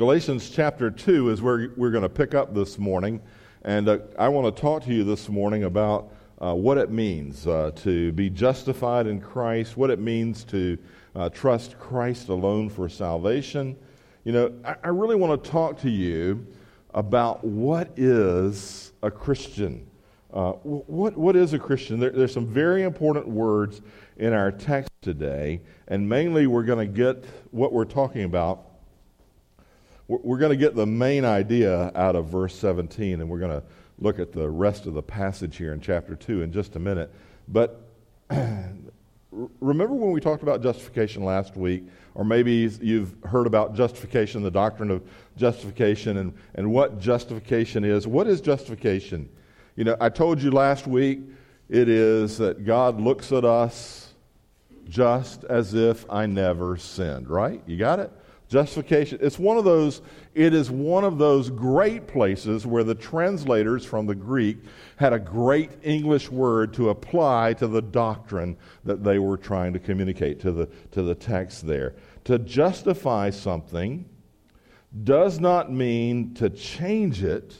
Galatians chapter 2 is where we're going to pick up this morning. And uh, I want to talk to you this morning about uh, what it means uh, to be justified in Christ, what it means to uh, trust Christ alone for salvation. You know, I, I really want to talk to you about what is a Christian. Uh, what, what is a Christian? There, there's some very important words in our text today, and mainly we're going to get what we're talking about we're going to get the main idea out of verse 17, and we're going to look at the rest of the passage here in chapter 2 in just a minute. But remember when we talked about justification last week, or maybe you've heard about justification, the doctrine of justification, and, and what justification is. What is justification? You know, I told you last week it is that God looks at us just as if I never sinned, right? You got it? Justification. It's one of those, it is one of those great places where the translators from the Greek had a great English word to apply to the doctrine that they were trying to communicate to the, to the text there. To justify something does not mean to change it.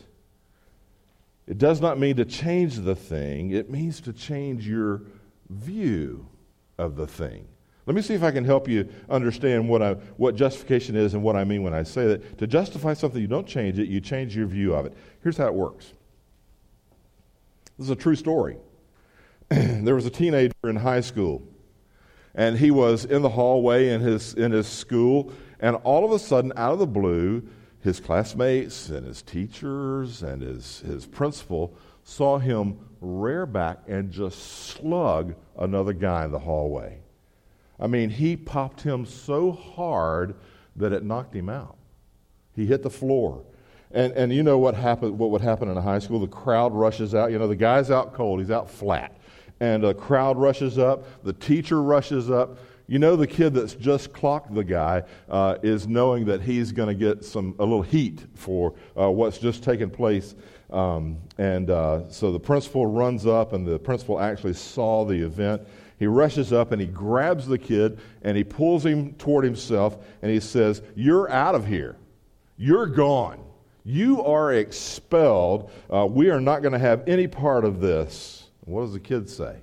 It does not mean to change the thing. It means to change your view of the thing. Let me see if I can help you understand what, I, what justification is and what I mean when I say that. To justify something, you don't change it, you change your view of it. Here's how it works this is a true story. there was a teenager in high school, and he was in the hallway in his, in his school, and all of a sudden, out of the blue, his classmates and his teachers and his, his principal saw him rear back and just slug another guy in the hallway. I mean, he popped him so hard that it knocked him out. He hit the floor. And, and you know what, happened, what would happen in a high school? The crowd rushes out. You know, the guy's out cold, he's out flat. And the crowd rushes up, the teacher rushes up. You know, the kid that's just clocked the guy uh, is knowing that he's going to get some a little heat for uh, what's just taken place. Um, and uh, so the principal runs up, and the principal actually saw the event. He rushes up and he grabs the kid and he pulls him toward himself and he says, You're out of here. You're gone. You are expelled. Uh, we are not going to have any part of this. What does the kid say?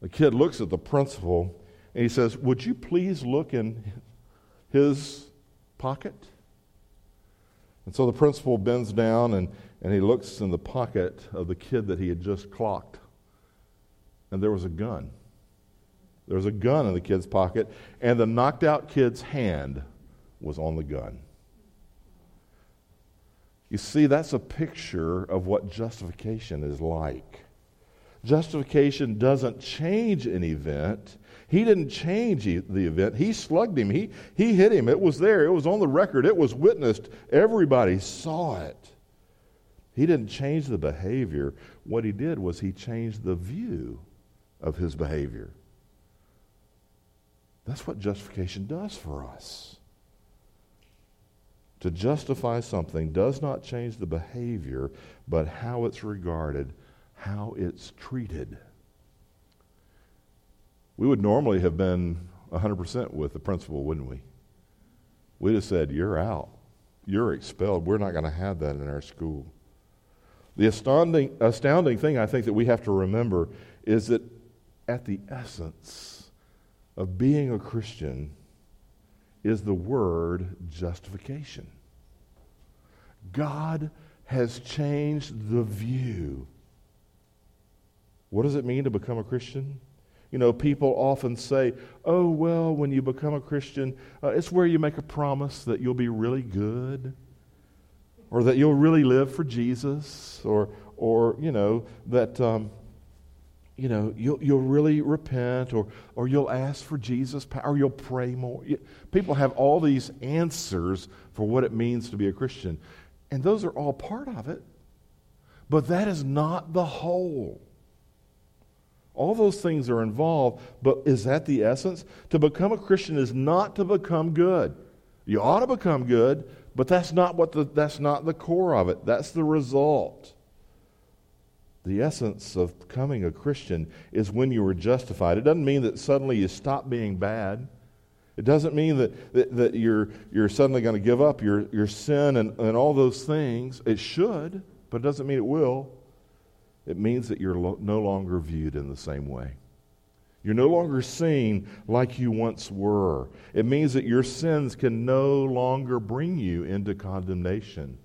The kid looks at the principal and he says, Would you please look in his pocket? And so the principal bends down and, and he looks in the pocket of the kid that he had just clocked and there was a gun. There was a gun in the kid's pocket, and the knocked out kid's hand was on the gun. You see, that's a picture of what justification is like. Justification doesn't change an event. He didn't change the event. He slugged him. He, he hit him. It was there. It was on the record. It was witnessed. Everybody saw it. He didn't change the behavior. What he did was he changed the view of his behavior. That's what justification does for us. To justify something does not change the behavior, but how it's regarded, how it's treated. We would normally have been 100% with the principal, wouldn't we? We'd have said, You're out. You're expelled. We're not going to have that in our school. The astounding, astounding thing I think that we have to remember is that at the essence of being a Christian is the word justification. God has changed the view. What does it mean to become a Christian? You know, people often say, oh, well, when you become a Christian, uh, it's where you make a promise that you'll be really good, or that you'll really live for Jesus, or, or you know, that um, you know, you'll, you'll really repent or, or you'll ask for Jesus power, or you'll pray more. People have all these answers for what it means to be a Christian. And those are all part of it. But that is not the whole. All those things are involved, but is that the essence? To become a Christian is not to become good. You ought to become good, but that's not what the, that's not the core of it. That's the result. The essence of becoming a Christian is when you were justified. It doesn't mean that suddenly you stop being bad. It doesn't mean that, that, that you're, you're suddenly going to give up your, your sin and, and all those things. It should, but it doesn't mean it will. It means that you're lo- no longer viewed in the same way. You're no longer seen like you once were. It means that your sins can no longer bring you into condemnation.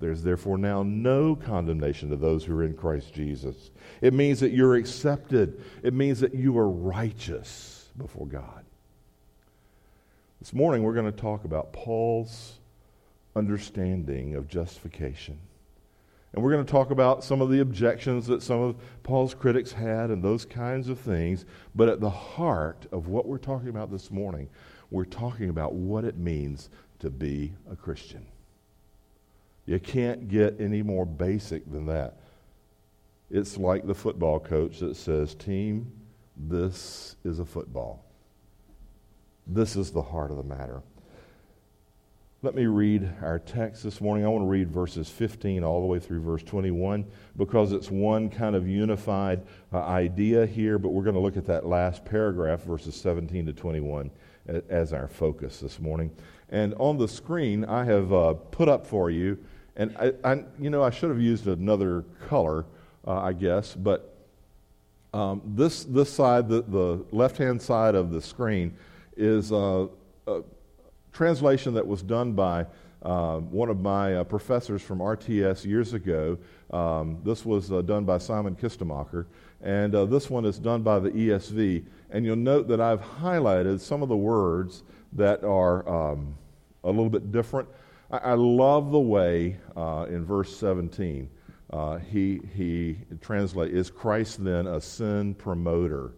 There's therefore now no condemnation to those who are in Christ Jesus. It means that you're accepted. It means that you are righteous before God. This morning we're going to talk about Paul's understanding of justification. And we're going to talk about some of the objections that some of Paul's critics had and those kinds of things. But at the heart of what we're talking about this morning, we're talking about what it means to be a Christian. You can't get any more basic than that. It's like the football coach that says, Team, this is a football. This is the heart of the matter. Let me read our text this morning. I want to read verses 15 all the way through verse 21 because it's one kind of unified uh, idea here, but we're going to look at that last paragraph, verses 17 to 21, as our focus this morning. And on the screen, I have uh, put up for you and I, I, you know, I should have used another color, uh, I guess, but um, this, this side, the, the left hand side of the screen, is uh, a translation that was done by uh, one of my uh, professors from RTS years ago. Um, this was uh, done by Simon Kistemaker, and uh, this one is done by the ESV. And you'll note that I've highlighted some of the words that are um, a little bit different. I, I love the way uh, in verse 17 uh, he, he translates, is Christ then a sin promoter?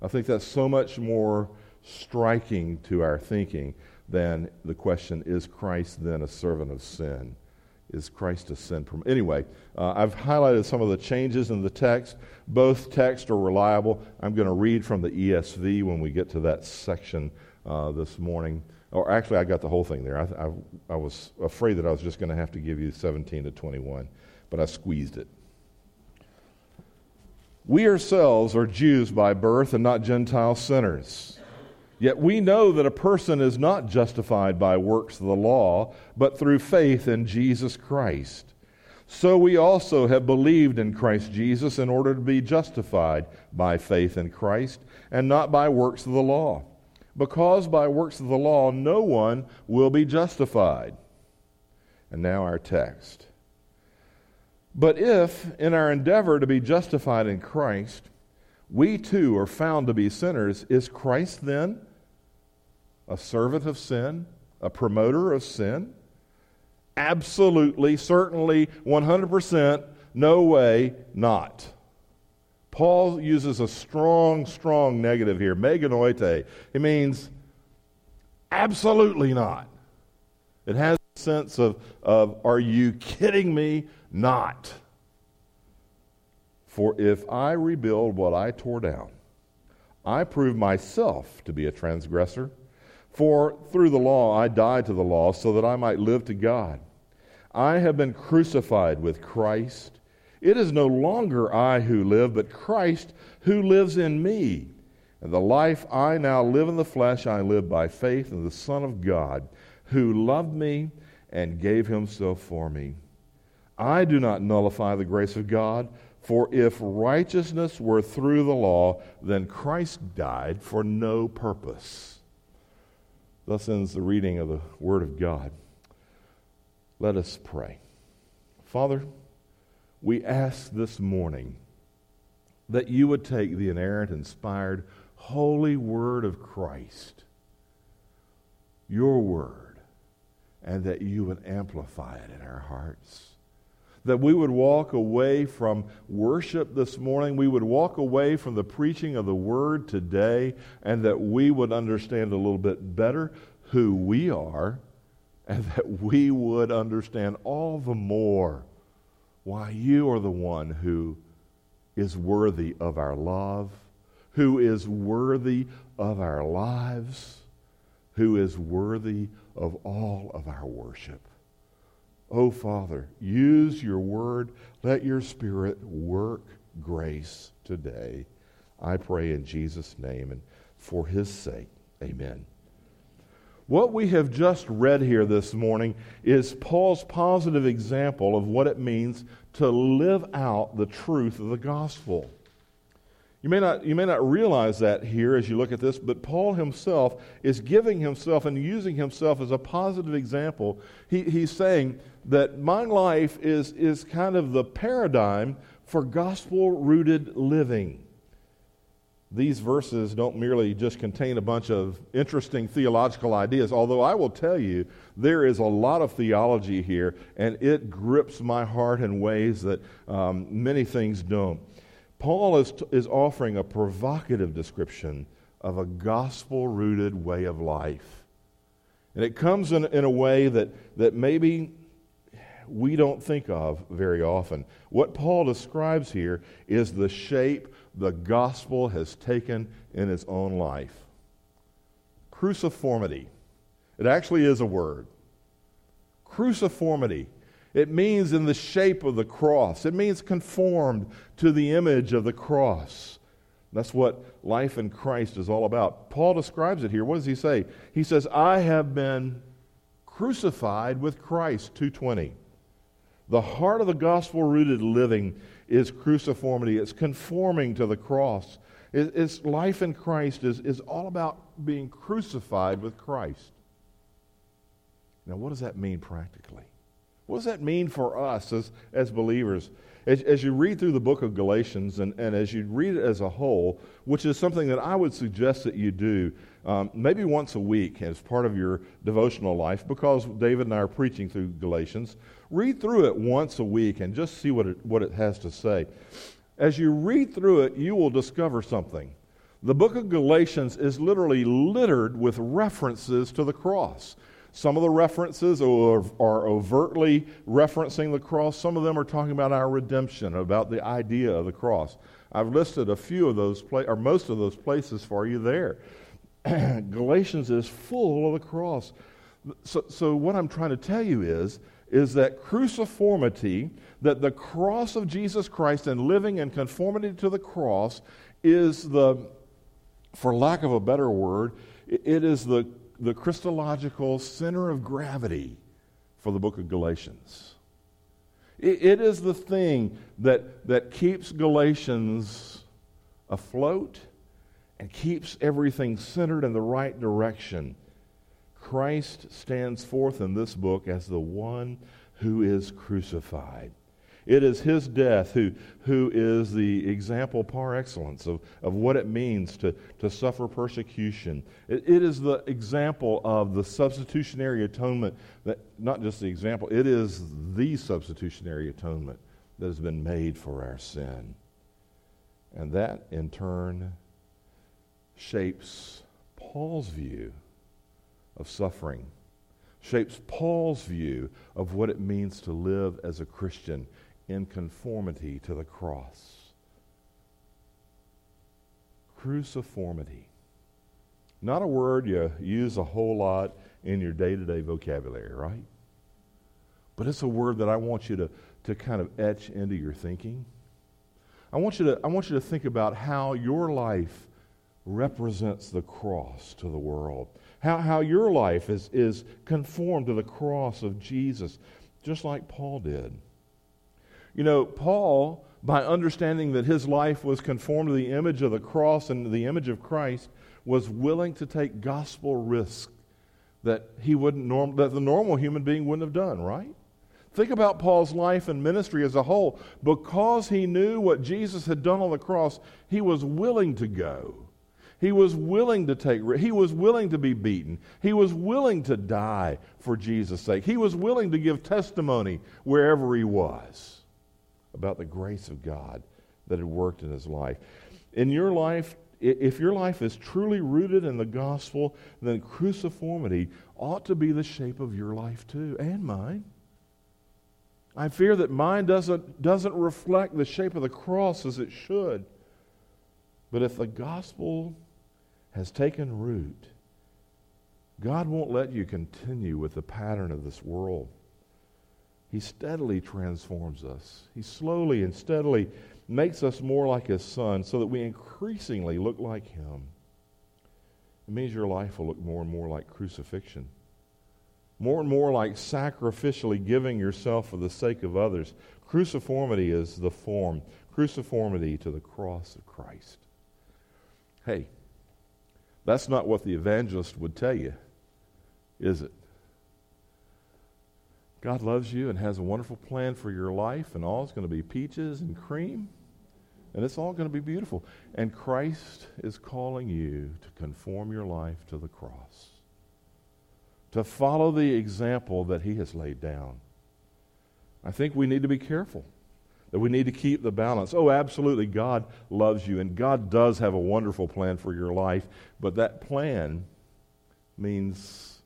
I think that's so much more striking to our thinking than the question, is Christ then a servant of sin? Is Christ a sin promoter? Anyway, uh, I've highlighted some of the changes in the text. Both texts are reliable. I'm going to read from the ESV when we get to that section uh, this morning. Or actually, I got the whole thing there. I, I, I was afraid that I was just going to have to give you 17 to 21, but I squeezed it. We ourselves are Jews by birth and not Gentile sinners. Yet we know that a person is not justified by works of the law, but through faith in Jesus Christ. So we also have believed in Christ Jesus in order to be justified by faith in Christ and not by works of the law because by works of the law no one will be justified. And now our text. But if, in our endeavor to be justified in Christ, we too are found to be sinners, is Christ then a servant of sin, a promoter of sin? Absolutely, certainly, 100%, no way, not. Paul uses a strong, strong negative here, mē genoito. It means absolutely not. It has a sense of, of are you kidding me? Not. For if I rebuild what I tore down, I prove myself to be a transgressor. For through the law I died to the law so that I might live to God. I have been crucified with Christ. It is no longer I who live, but Christ who lives in me. And the life I now live in the flesh, I live by faith in the Son of God, who loved me and gave himself for me. I do not nullify the grace of God, for if righteousness were through the law, then Christ died for no purpose. Thus ends the reading of the Word of God. Let us pray. Father, we ask this morning that you would take the inerrant, inspired, holy word of Christ, your word, and that you would amplify it in our hearts. That we would walk away from worship this morning, we would walk away from the preaching of the word today, and that we would understand a little bit better who we are, and that we would understand all the more why you are the one who is worthy of our love, who is worthy of our lives, who is worthy of all of our worship. Oh, Father, use your word. Let your spirit work grace today. I pray in Jesus' name and for his sake. Amen. What we have just read here this morning is Paul's positive example of what it means to live out the truth of the gospel. You may, not, you may not realize that here as you look at this, but Paul himself is giving himself and using himself as a positive example. He, he's saying that my life is, is kind of the paradigm for gospel rooted living. These verses don't merely just contain a bunch of interesting theological ideas, although I will tell you there is a lot of theology here, and it grips my heart in ways that um, many things don't. Paul is, is offering a provocative description of a gospel rooted way of life. And it comes in, in a way that, that maybe we don't think of very often. What Paul describes here is the shape the gospel has taken in its own life. Cruciformity. It actually is a word. Cruciformity. It means in the shape of the cross. It means conformed to the image of the cross. That's what life in Christ is all about. Paul describes it here. What does he say? He says, I have been crucified with Christ, 220. The heart of the gospel rooted living is cruciformity, it's conforming to the cross. It's life in Christ is, is all about being crucified with Christ. Now, what does that mean practically? What does that mean for us as, as believers? As, as you read through the book of Galatians and, and as you read it as a whole, which is something that I would suggest that you do um, maybe once a week as part of your devotional life, because David and I are preaching through Galatians, read through it once a week and just see what it, what it has to say. As you read through it, you will discover something. The book of Galatians is literally littered with references to the cross. Some of the references are, are, overtly referencing the cross. Some of them are talking about our redemption, about the idea of the cross. I've listed a few of those, pla- or most of those places for you there. Galatians is full of the cross. So, so what I'm trying to tell you is, is that cruciformity, that the cross of Jesus Christ and living in conformity to the cross is the, for lack of a better word, it is the the Christological center of gravity for the book of Galatians. it, it is the thing that, that keeps Galatians afloat and keeps everything centered in the right direction. Christ stands forth in this book as the one who is crucified. It is his death who, who is the example par excellence of, of what it means to, to suffer persecution. It, it is the example of the substitutionary atonement, that, not just the example, it is the substitutionary atonement that has been made for our sin. And that, in turn, shapes Paul's view of suffering, shapes Paul's view of what it means to live as a Christian in conformity to the cross. Cruciformity. Not a word you use a whole lot in your day to day vocabulary, right? But it's a word that I want you to, to kind of etch into your thinking. I want, you to, I want you to think about how your life represents the cross to the world. How, how your life is, is conformed to the cross of Jesus, just like Paul did. You know, Paul, by understanding that his life was conformed to the image of the cross and the image of Christ, was willing to take gospel risk that he wouldn't norm, that the normal human being wouldn't have done, right? Think about Paul's life and ministry as a whole. Because he knew what Jesus had done on the cross, he was willing to go. He was willing to take he was willing to be beaten. He was willing to die for Jesus' sake. He was willing to give testimony wherever he was about the grace of God that had worked in his life. In your life, if your life is truly rooted in the gospel, then cruciformity ought to be the shape of your life too, and mine. I fear that mine doesn't, doesn't reflect the shape of the cross as it should. But if the gospel has taken root, God won't let you continue with the pattern of this world. He steadily transforms us. He slowly and steadily makes us more like His Son so that we increasingly look like Him. it means your life will look more and more like crucifixion. More and more like sacrificially giving yourself for the sake of others. Cruciformity is the form, cruciformity to the cross of Christ. Hey, that's not what the evangelist would tell you, is it? God loves you and has a wonderful plan for your life, and all is going to be peaches and cream, and it's all going to be beautiful. And Christ is calling you to conform your life to the cross, to follow the example that He has laid down. I think we need to be careful, that we need to keep the balance. Oh, absolutely, God loves you, and God does have a wonderful plan for your life, but that plan means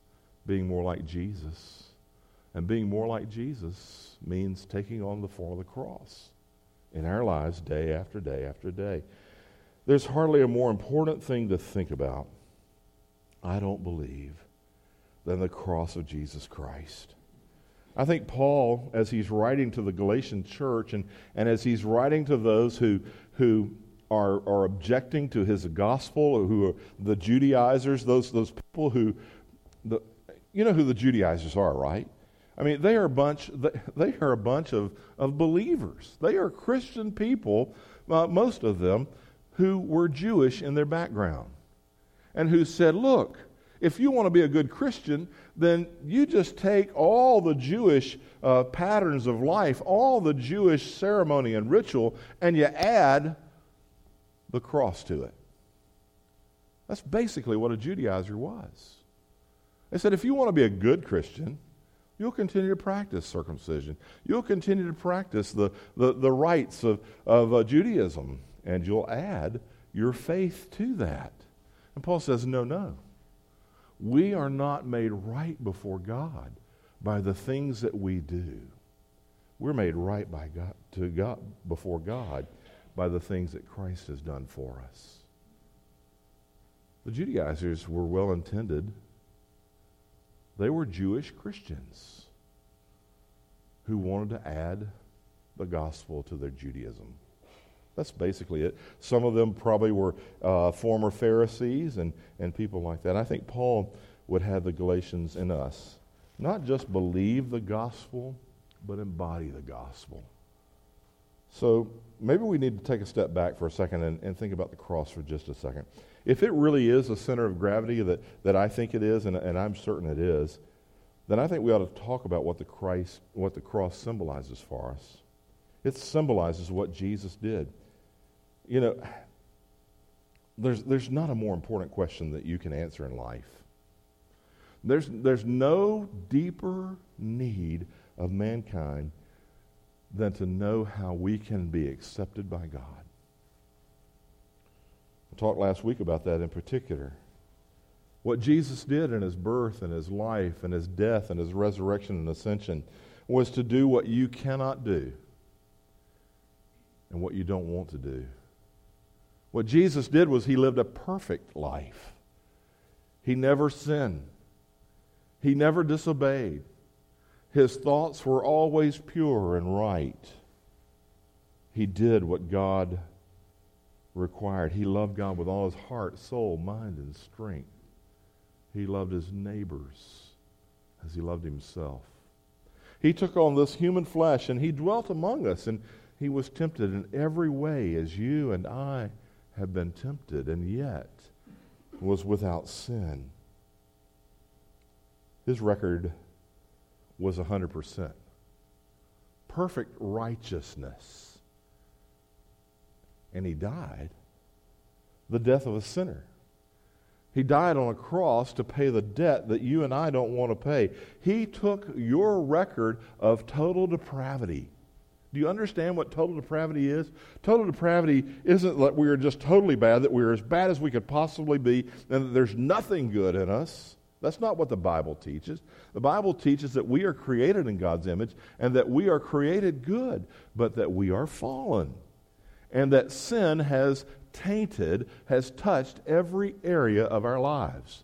being more like Jesus and being more like Jesus means taking on the form of the cross in our lives day after day after day. There's hardly a more important thing to think about, I don't believe, than the cross of Jesus Christ. I think Paul, as he's writing to the Galatian church and, and as he's writing to those who, who are, are objecting to his gospel, who are the Judaizers, those, those people who, the, you know who the Judaizers are, right? I mean, they are a bunch, they are a bunch of, of believers. They are Christian people, uh, most of them, who were Jewish in their background and who said, look, if you want to be a good Christian, then you just take all the Jewish uh, patterns of life, all the Jewish ceremony and ritual, and you add the cross to it. That's basically what a Judaizer was. They said, if you want to be a good Christian, You'll continue to practice circumcision. You'll continue to practice the, the, the rites of, of uh, Judaism, and you'll add your faith to that. And Paul says, no, no. We are not made right before God by the things that we do. We're made right by God, to God, before God by the things that Christ has done for us. The Judaizers were well intended they were Jewish Christians who wanted to add the gospel to their Judaism. That's basically it. Some of them probably were uh, former Pharisees and, and people like that. I think Paul would have the Galatians in us not just believe the gospel, but embody the gospel. So maybe we need to take a step back for a second and, and think about the cross for just a second if it really is the center of gravity that, that I think it is, and, and I'm certain it is, then I think we ought to talk about what the Christ, what the cross symbolizes for us. It symbolizes what Jesus did. You know, there's, there's not a more important question that you can answer in life. There's, there's no deeper need of mankind than to know how we can be accepted by God. I talked last week about that in particular. What Jesus did in his birth and his life and his death and his resurrection and ascension was to do what you cannot do and what you don't want to do. What Jesus did was he lived a perfect life. He never sinned. He never disobeyed. His thoughts were always pure and right. He did what God required. He loved God with all his heart, soul, mind, and strength. He loved his neighbors as he loved himself. He took on this human flesh and he dwelt among us, and he was tempted in every way as you and I have been tempted, and yet was without sin. His record was 100%. Perfect righteousness and he died the death of a sinner. He died on a cross to pay the debt that you and I don't want to pay. He took your record of total depravity. Do you understand what total depravity is? Total depravity isn't that we are just totally bad, that we are as bad as we could possibly be, and that there's nothing good in us. That's not what the Bible teaches. The Bible teaches that we are created in God's image and that we are created good, but that we are fallen and that sin has tainted, has touched every area of our lives.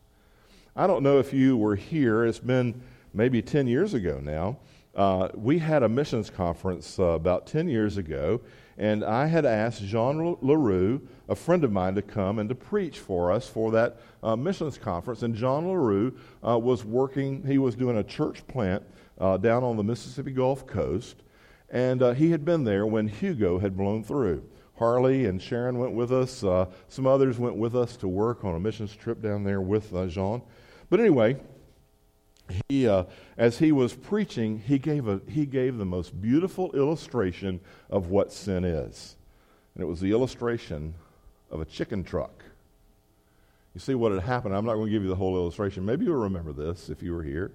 I don't know if you were here, it's been maybe 10 years ago now. Uh, we had a missions conference uh, about 10 years ago, And I had asked Jean LaRue, a friend of mine, to come and to preach for us for that uh, missions conference. And John LaRue uh, was working, he was doing a church plant uh, down on the Mississippi Gulf Coast. And uh, he had been there when Hugo had blown through. Harley and Sharon went with us. Some others went with us to work on a missions trip down there with Jean. But anyway, he, uh, as he was preaching, he gave, a, he gave the most beautiful illustration of what sin is. And it was the illustration of a chicken truck. You see what had happened. I'm not going to give you the whole illustration. Maybe you'll remember this if you were here.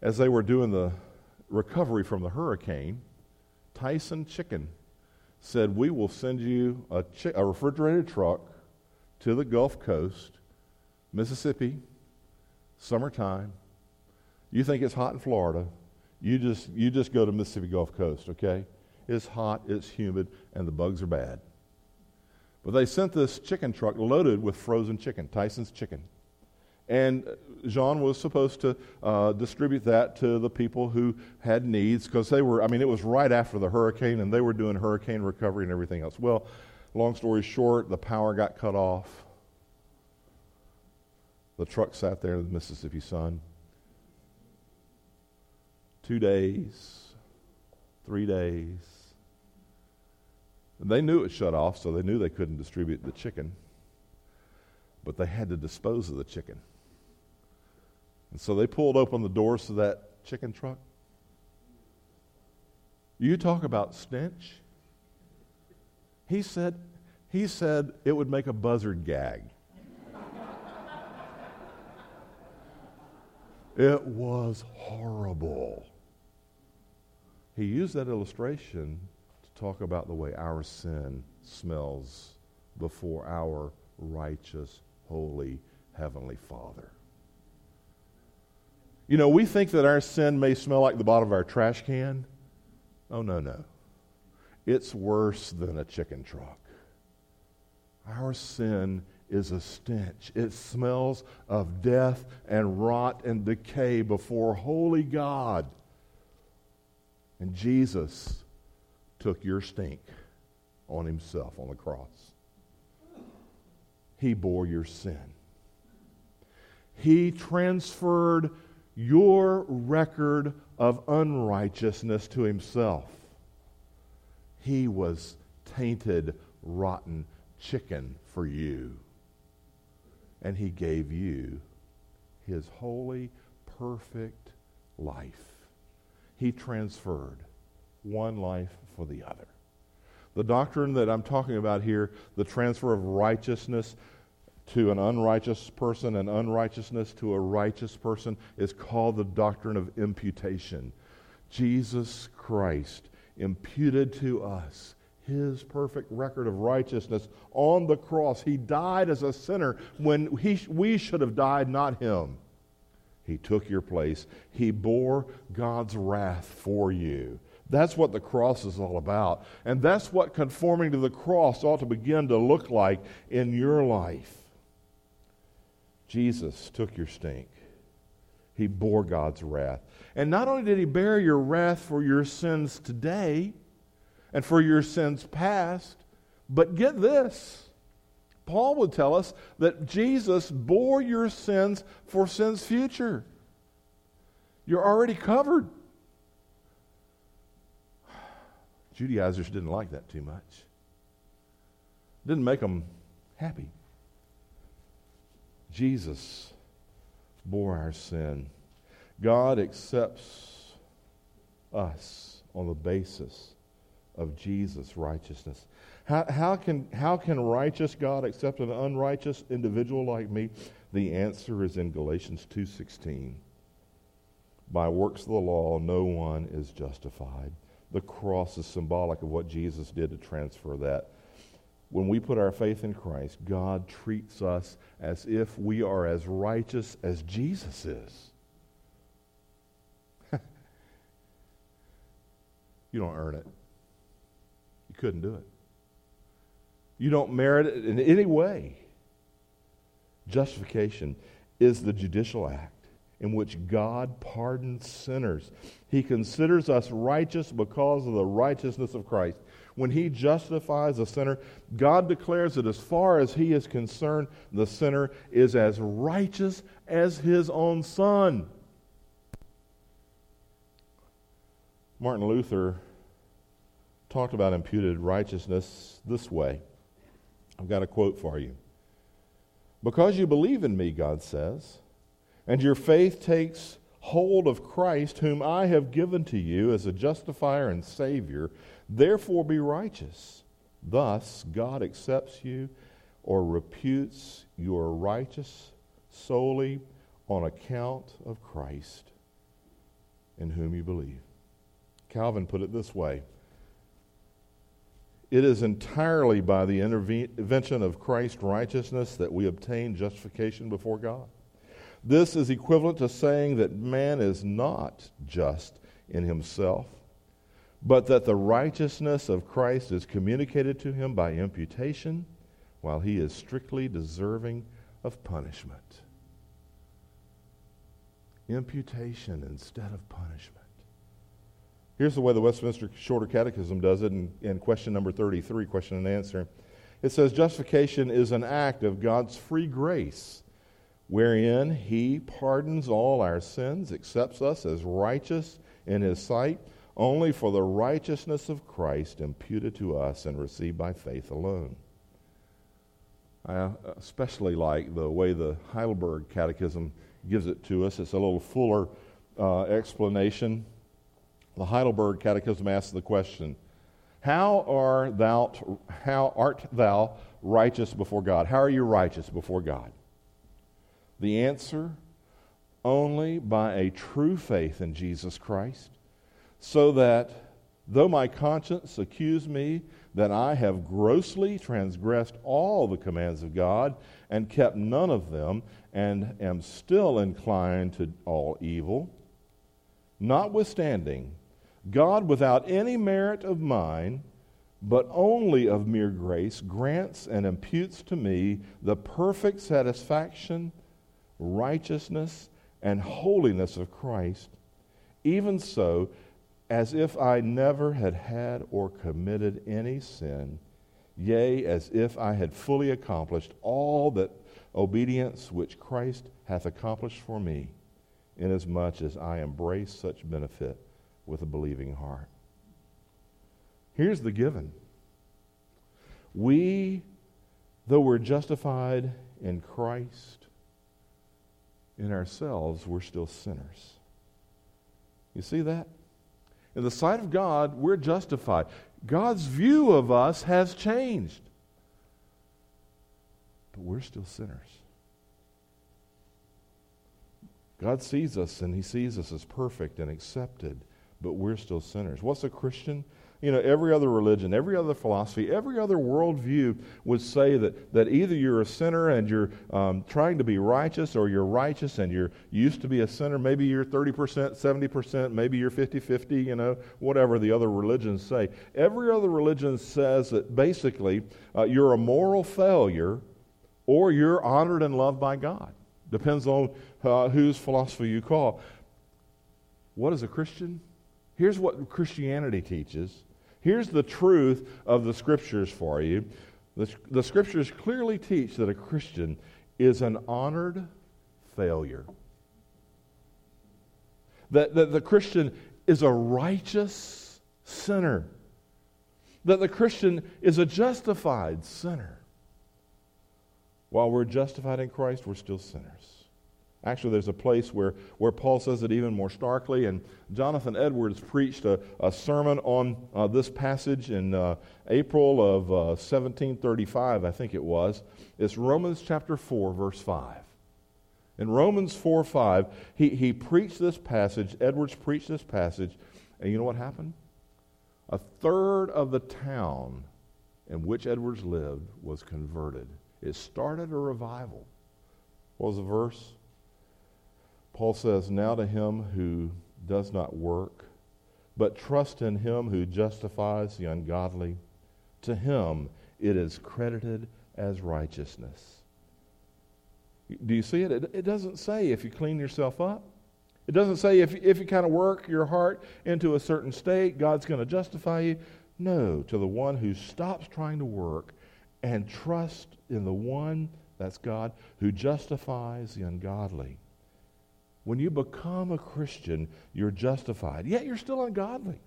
As they were doing the recovery from the hurricane, Tyson Chicken said, We will send you a, chi- a refrigerated truck to the Gulf Coast, Mississippi, summertime. You think it's hot in Florida. You just, you just go to Mississippi Gulf Coast, okay? It's hot, it's humid, and the bugs are bad. But they sent this chicken truck loaded with frozen chicken, Tyson's chicken. And Jean was supposed to uh, distribute that to the people who had needs because they were, I mean, it was right after the hurricane and they were doing hurricane recovery and everything else. Well, long story short, the power got cut off. The truck sat there in the Mississippi sun. Two days, three days. And they knew it shut off, so they knew they couldn't distribute the chicken. But they had to dispose of the chicken. And so they pulled open the doors to that chicken truck. You talk about stench. He said, he said it would make a buzzard gag. It was horrible. He used that illustration to talk about the way our sin smells before our righteous, holy, heavenly Father. You know, we think that our sin may smell like the bottom of our trash can. Oh, no, no. It's worse than a chicken truck. Our sin is a stench. It smells of death and rot and decay before holy God. And Jesus took your stink on himself on the cross. He bore your sin. He transferred your record of unrighteousness to himself. He was tainted, rotten chicken for you. And he gave you his holy, perfect life. He transferred one life for the other. The doctrine that I'm talking about here, the transfer of righteousness to an unrighteous person and unrighteousness to a righteous person is called the doctrine of imputation. Jesus Christ imputed to us his perfect record of righteousness on the cross. He died as a sinner when he, we should have died, not him. He took your place. He bore God's wrath for you. That's what the cross is all about. And that's what conforming to the cross ought to begin to look like in your life. Jesus took your stink. He bore God's wrath. And not only did he bear your wrath for your sins today and for your sins past, but get this. Paul would tell us that Jesus bore your sins for sins future. You're already covered. Judaizers didn't like that too much. Didn't make them happy. Jesus bore our sin. God accepts us on the basis of Jesus' righteousness. How, how, can, how can righteous God accept an unrighteous individual like me? The answer is in Galatians 2.16. By works of the law, no one is justified. The cross is symbolic of what Jesus did to transfer that when we put our faith in Christ, God treats us as if we are as righteous as Jesus is. you don't earn it. Couldn't do it. You don't merit it in any way. Justification is the judicial act in which God pardons sinners. He considers us righteous because of the righteousness of Christ. when he justifies a sinner, God declares that as far as he is concerned, the sinner is as righteous as his own son. Martin Luther talked about imputed righteousness this way. I've got a quote for you. Because you believe in me, God says, and your faith takes hold of Christ, whom I have given to you as a justifier and Savior, therefore be righteous. Thus, God accepts you or reputes you are righteous solely on account of Christ in whom you believe. Calvin put it this way It is entirely by the intervention of Christ's righteousness that we obtain justification before God. This is equivalent to saying that man is not just in himself, but that the righteousness of Christ is communicated to him by imputation while he is strictly deserving of punishment. Imputation instead of punishment. Here's the way the Westminster Shorter Catechism does it in, in question number 33, question and answer. It says, Justification is an act of God's free grace wherein he pardons all our sins, accepts us as righteous in his sight, only for the righteousness of Christ imputed to us and received by faith alone. I especially like the way the Heidelberg Catechism gives it to us. It's a little fuller uh, explanation. The Heidelberg Catechism asks the question, how, are thou, how art thou righteous before God? How are you righteous before God? The answer only by a true faith in Jesus Christ, so that though my conscience accuse me that I have grossly transgressed all the commands of God and kept none of them, and am still inclined to all evil, notwithstanding, God, without any merit of mine, but only of mere grace, grants and imputes to me the perfect satisfaction righteousness, and holiness of Christ, even so, as if I never had had or committed any sin, yea, as if I had fully accomplished all that obedience which Christ hath accomplished for me, inasmuch as I embrace such benefit with a believing heart. Here's the given. We, though we're justified in Christ, in ourselves, we're still sinners. You see that? In the sight of God, we're justified. God's view of us has changed. But we're still sinners. God sees us and He sees us as perfect and accepted, but we're still sinners. What's a Christian? you know, every other religion, every other philosophy, every other worldview would say that, that either you're a sinner and you're um, trying to be righteous, or you're righteous and you're used to be a sinner. Maybe you're 30%, 70%, maybe you're 50 50, you know, whatever the other religions say. Every other religion says that basically uh, you're a moral failure or you're honored and loved by God. Depends on uh, whose philosophy you call. What is a Christian? Here's what Christianity teaches Here's the truth of the scriptures for you. The, the scriptures clearly teach that a Christian is an honored failure. That, that the Christian is a righteous sinner. That the Christian is a justified sinner. While we're justified in Christ, we're still sinners. Actually, there's a place where, where Paul says it even more starkly, and Jonathan Edwards preached a, a sermon on uh, this passage in uh, April of uh, 1735, I think it was. It's Romans chapter 4, verse 5. In Romans 4 5, he, he preached this passage, Edwards preached this passage, and you know what happened? A third of the town in which Edwards lived was converted. It started a revival. What was the verse? Paul says, Now to him who does not work, but trust in him who justifies the ungodly, to him it is credited as righteousness. Do you see it? It, it doesn't say if you clean yourself up. It doesn't say if, if you kind of work your heart into a certain state, God's going to justify you. No, to the one who stops trying to work and trusts in the one, that's God, who justifies the ungodly. When you become a Christian, you're justified. Yet you're still ungodly.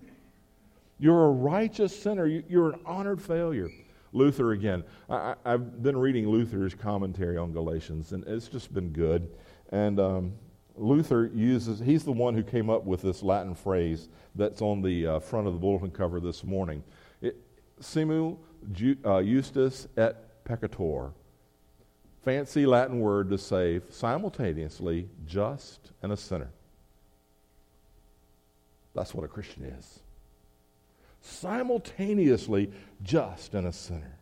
You're a righteous sinner. You're an honored failure. Luther again. I, have been reading Luther's commentary on Galatians, and it's just been good. And um, Luther uses, he's the one who came up with this Latin phrase that's on the uh, front of the bulletin cover this morning. It, simul ju, uh, justus et peccator. Fancy Latin word to say simultaneously just and a sinner. That's what a Christian is simultaneously just and a sinner.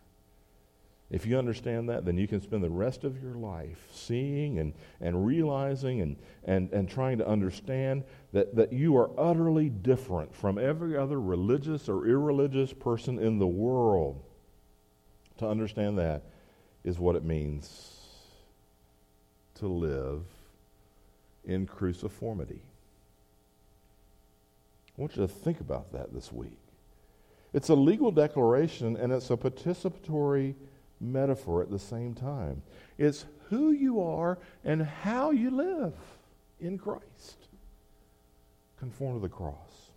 If you understand that, then you can spend the rest of your life seeing and, and realizing and, and, and trying to understand that, that you are utterly different from every other religious or irreligious person in the world. To understand that is what it means to live in cruciformity. I want you to think about that this week. It's a legal declaration and it's a participatory metaphor at the same time. It's who you are and how you live in Christ. Conform to the cross.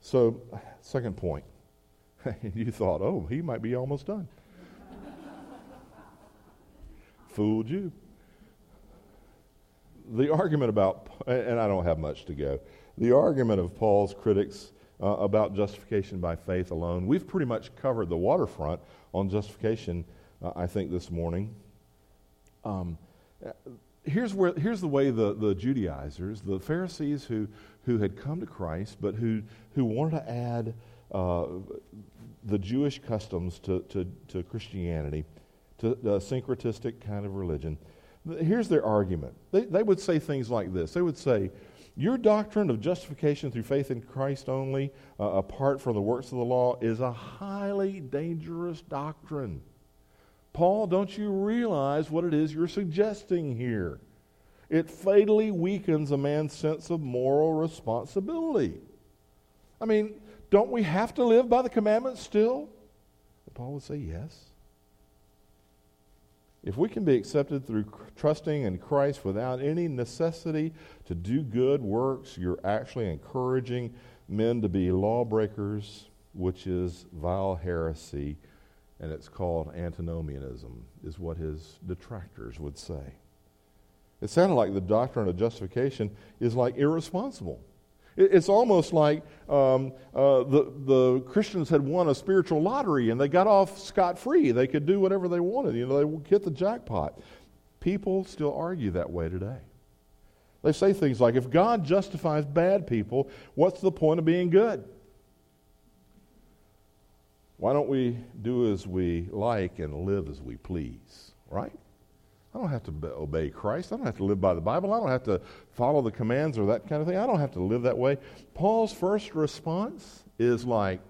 So, second point. you thought, oh, he might be almost done. Fooled you. The argument about, and I don't have much to go, the argument of Paul's critics uh, about justification by faith alone. We've pretty much covered the waterfront on justification, uh, I think, this morning. Um, here's, where, here's the way the, the Judaizers, the Pharisees who, who had come to Christ, but who, who wanted to add uh, the Jewish customs to, to, to Christianity, to a syncretistic kind of religion. Here's their argument. They, they would say things like this. They would say, your doctrine of justification through faith in Christ only, uh, apart from the works of the law, is a highly dangerous doctrine. Paul, don't you realize what it is you're suggesting here? It fatally weakens a man's sense of moral responsibility. I mean, don't we have to live by the commandments still? Paul would say yes. If we can be accepted through trusting in Christ without any necessity to do good works, you're actually encouraging men to be lawbreakers, which is vile heresy, and it's called antinomianism, is what his detractors would say. It sounded like the doctrine of justification is like irresponsible. It's almost like um, uh, the, the Christians had won a spiritual lottery and they got off scot free. They could do whatever they wanted. You know, they hit the jackpot. People still argue that way today. They say things like, if God justifies bad people, what's the point of being good? Why don't we do as we like and live as we please, right? I don't have to obey Christ. I don't have to live by the Bible. I don't have to follow the commands or that kind of thing. I don't have to live that way. Paul's first response is like,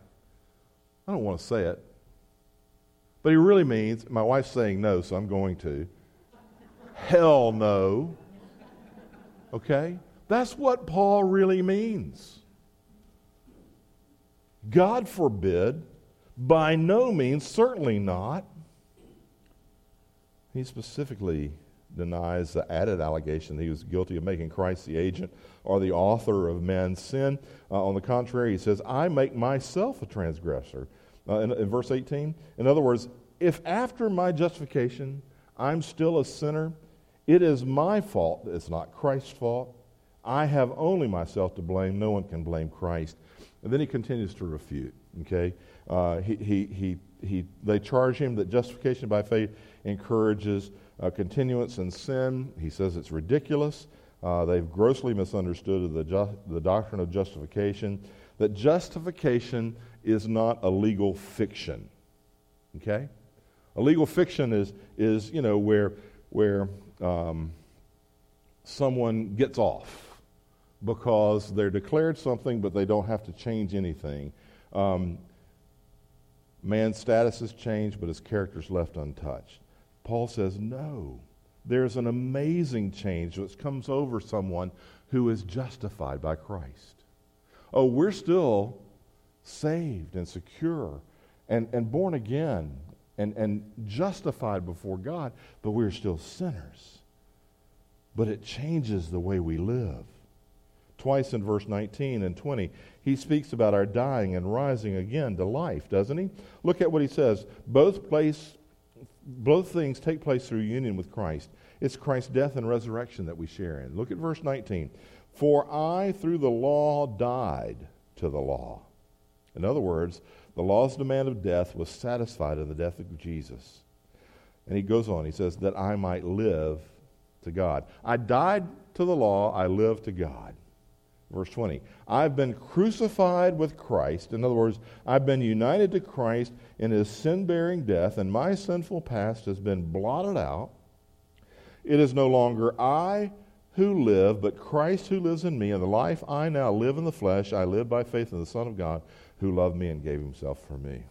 I don't want to say it, but he really means, my wife's saying no, so I'm going to. Hell no. Okay? That's what Paul really means. God forbid, by no means, certainly not. He specifically denies the added allegation that he was guilty of making Christ the agent or the author of man's sin. Uh, on the contrary, he says, I make myself a transgressor. Uh, in, in verse 18, in other words, if after my justification I'm still a sinner, it is my fault. It's not Christ's fault. I have only myself to blame. No one can blame Christ. And then he continues to refute. Okay, uh, he, he, he, he, they charge him that justification by faith encourages uh, continuance in sin. He says it's ridiculous. Uh, they've grossly misunderstood the, ju- the doctrine of justification, that justification is not a legal fiction. Okay? A legal fiction is, is you know, where, where um, someone gets off because they're declared something, but they don't have to change anything. Um, man's status has changed, but his character is left untouched. Paul says, no. There's an amazing change that comes over someone who is justified by Christ. Oh, we're still saved and secure and, and born again and, and justified before God, but we're still sinners. But it changes the way we live. Twice in verse 19 and 20, he speaks about our dying and rising again to life, doesn't he? Look at what he says. Both, place, both things take place through union with Christ. It's Christ's death and resurrection that we share in. Look at verse 19. For I, through the law, died to the law. In other words, the law's demand of death was satisfied in the death of Jesus. And he goes on, he says, that I might live to God. I died to the law, I live to God. Verse 20, I've been crucified with Christ. In other words, I've been united to Christ in his sin bearing death, and my sinful past has been blotted out. It is no longer I who live, but Christ who lives in me. And the life I now live in the flesh, I live by faith in the Son of God who loved me and gave himself for me.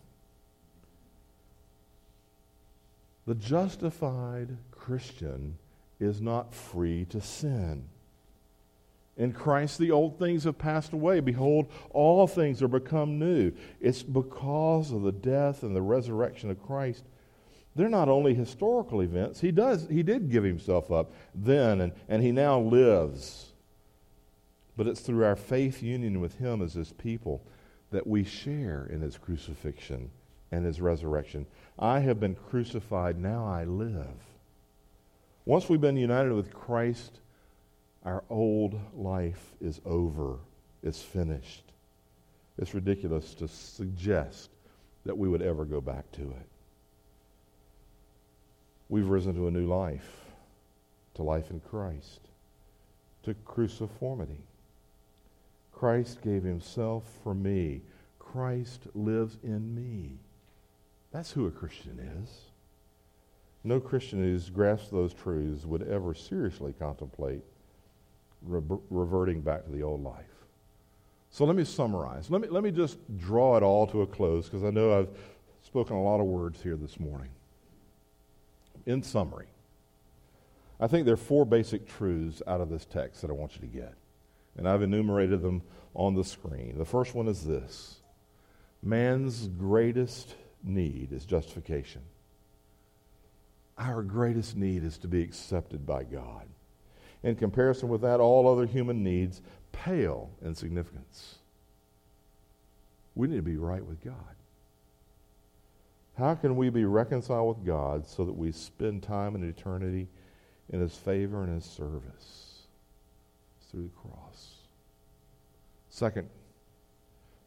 The justified Christian is not free to sin. In Christ, the old things have passed away. Behold, all things are become new. It's because of the death and the resurrection of Christ. They're not only historical events. He does, he did give himself up then, and, and he now lives. But it's through our faith union with him as his people that we share in his crucifixion and his resurrection. I have been crucified, now I live. Once we've been united with Christ, our old life is over, it's finished. It's ridiculous to suggest that we would ever go back to it. We've risen to a new life, to life in Christ, to cruciformity. Christ gave himself for me. Christ lives in me. That's who a Christian is. No Christian who's grasped those truths would ever seriously contemplate re- reverting back to the old life. So let me summarize. Let me, let me just draw it all to a close because I know I've spoken a lot of words here this morning. In summary, I think there are four basic truths out of this text that I want you to get. And I've enumerated them on the screen. The first one is this man's greatest need is justification. Our greatest need is to be accepted by God. In comparison with that, all other human needs pale in significance. We need to be right with God. How can we be reconciled with God so that we spend time in eternity in His favor and His service? It's Through the cross. Second,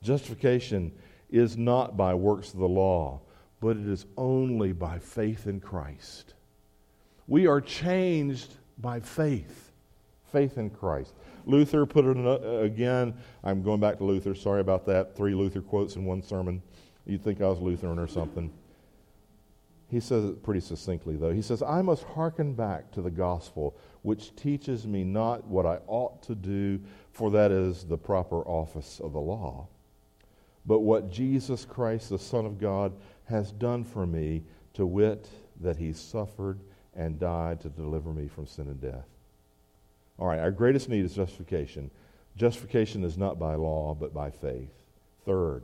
justification is not by works of the law, but it is only by faith in Christ. We are changed by faith, faith in Christ. Luther put it again. I'm going back to Luther. Sorry about that. Three Luther quotes in one sermon. You'd think I was Lutheran or something. He says it pretty succinctly, though. He says, I must hearken back to the gospel, which teaches me not what I ought to do, for that is the proper office of the law, but what Jesus Christ, the Son of God, has done for me, to wit, that he suffered and died to deliver me from sin and death. All right, our greatest need is justification. Justification is not by law, but by faith. Third,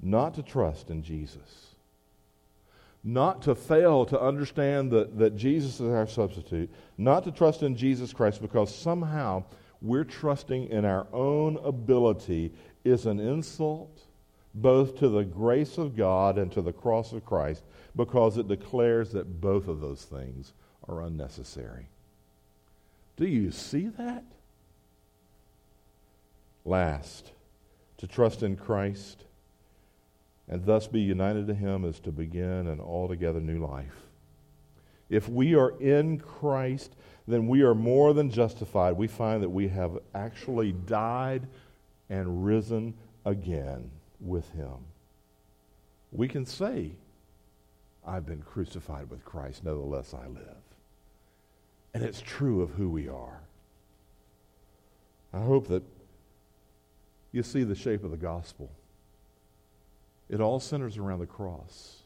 not to trust in Jesus. Not to fail to understand that, that Jesus is our substitute. Not to trust in Jesus Christ because somehow we're trusting in our own ability is an insult both to the grace of God and to the cross of Christ because it declares that both of those things are unnecessary. Do you see that? Last, to trust in Christ and thus be united to Him is to begin an altogether new life. If we are in Christ, then we are more than justified. We find that we have actually died and risen again with Him. We can say, I've been crucified with Christ, nevertheless I live. And it's true of who we are. I hope that you see the shape of the gospel. It all centers around the cross.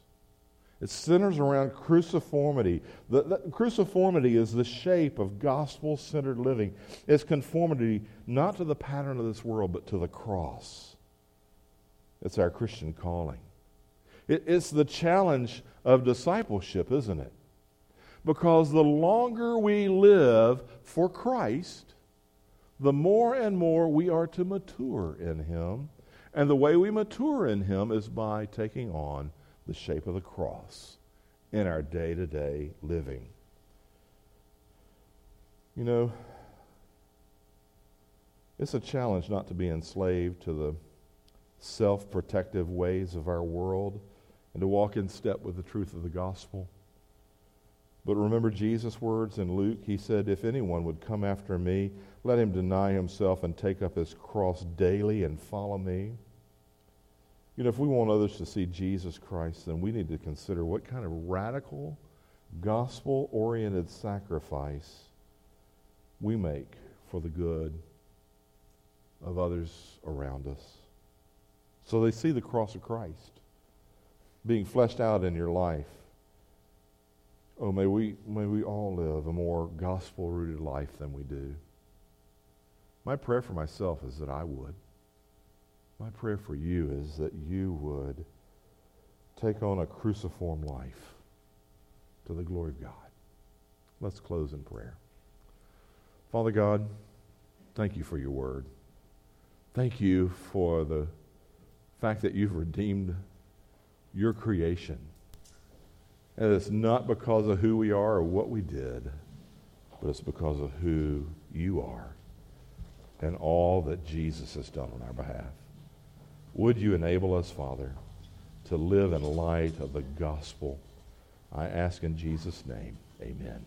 It centers around cruciformity. The, the, cruciformity is the shape of gospel centered living. It's conformity not to the pattern of this world, but to the cross. It's our Christian calling. It, it's the challenge of discipleship, isn't it? Because the longer we live for Christ, the more and more we are to mature in Him. And the way we mature in Him is by taking on the shape of the cross in our day to day living. You know, it's a challenge not to be enslaved to the self protective ways of our world and to walk in step with the truth of the gospel. But remember Jesus' words in Luke? He said, If anyone would come after me, let him deny himself and take up his cross daily and follow me. You know, if we want others to see Jesus Christ, then we need to consider what kind of radical, gospel oriented sacrifice we make for the good of others around us. So they see the cross of Christ being fleshed out in your life. Oh, may we, may we all live a more gospel rooted life than we do. My prayer for myself is that I would. My prayer for you is that you would take on a cruciform life to the glory of God. Let's close in prayer. Father God, thank you for your word. Thank you for the fact that you've redeemed your creation. And it's not because of who we are or what we did, but it's because of who you are and all that Jesus has done on our behalf. Would you enable us, Father, to live in light of the gospel? I ask in Jesus' name, amen.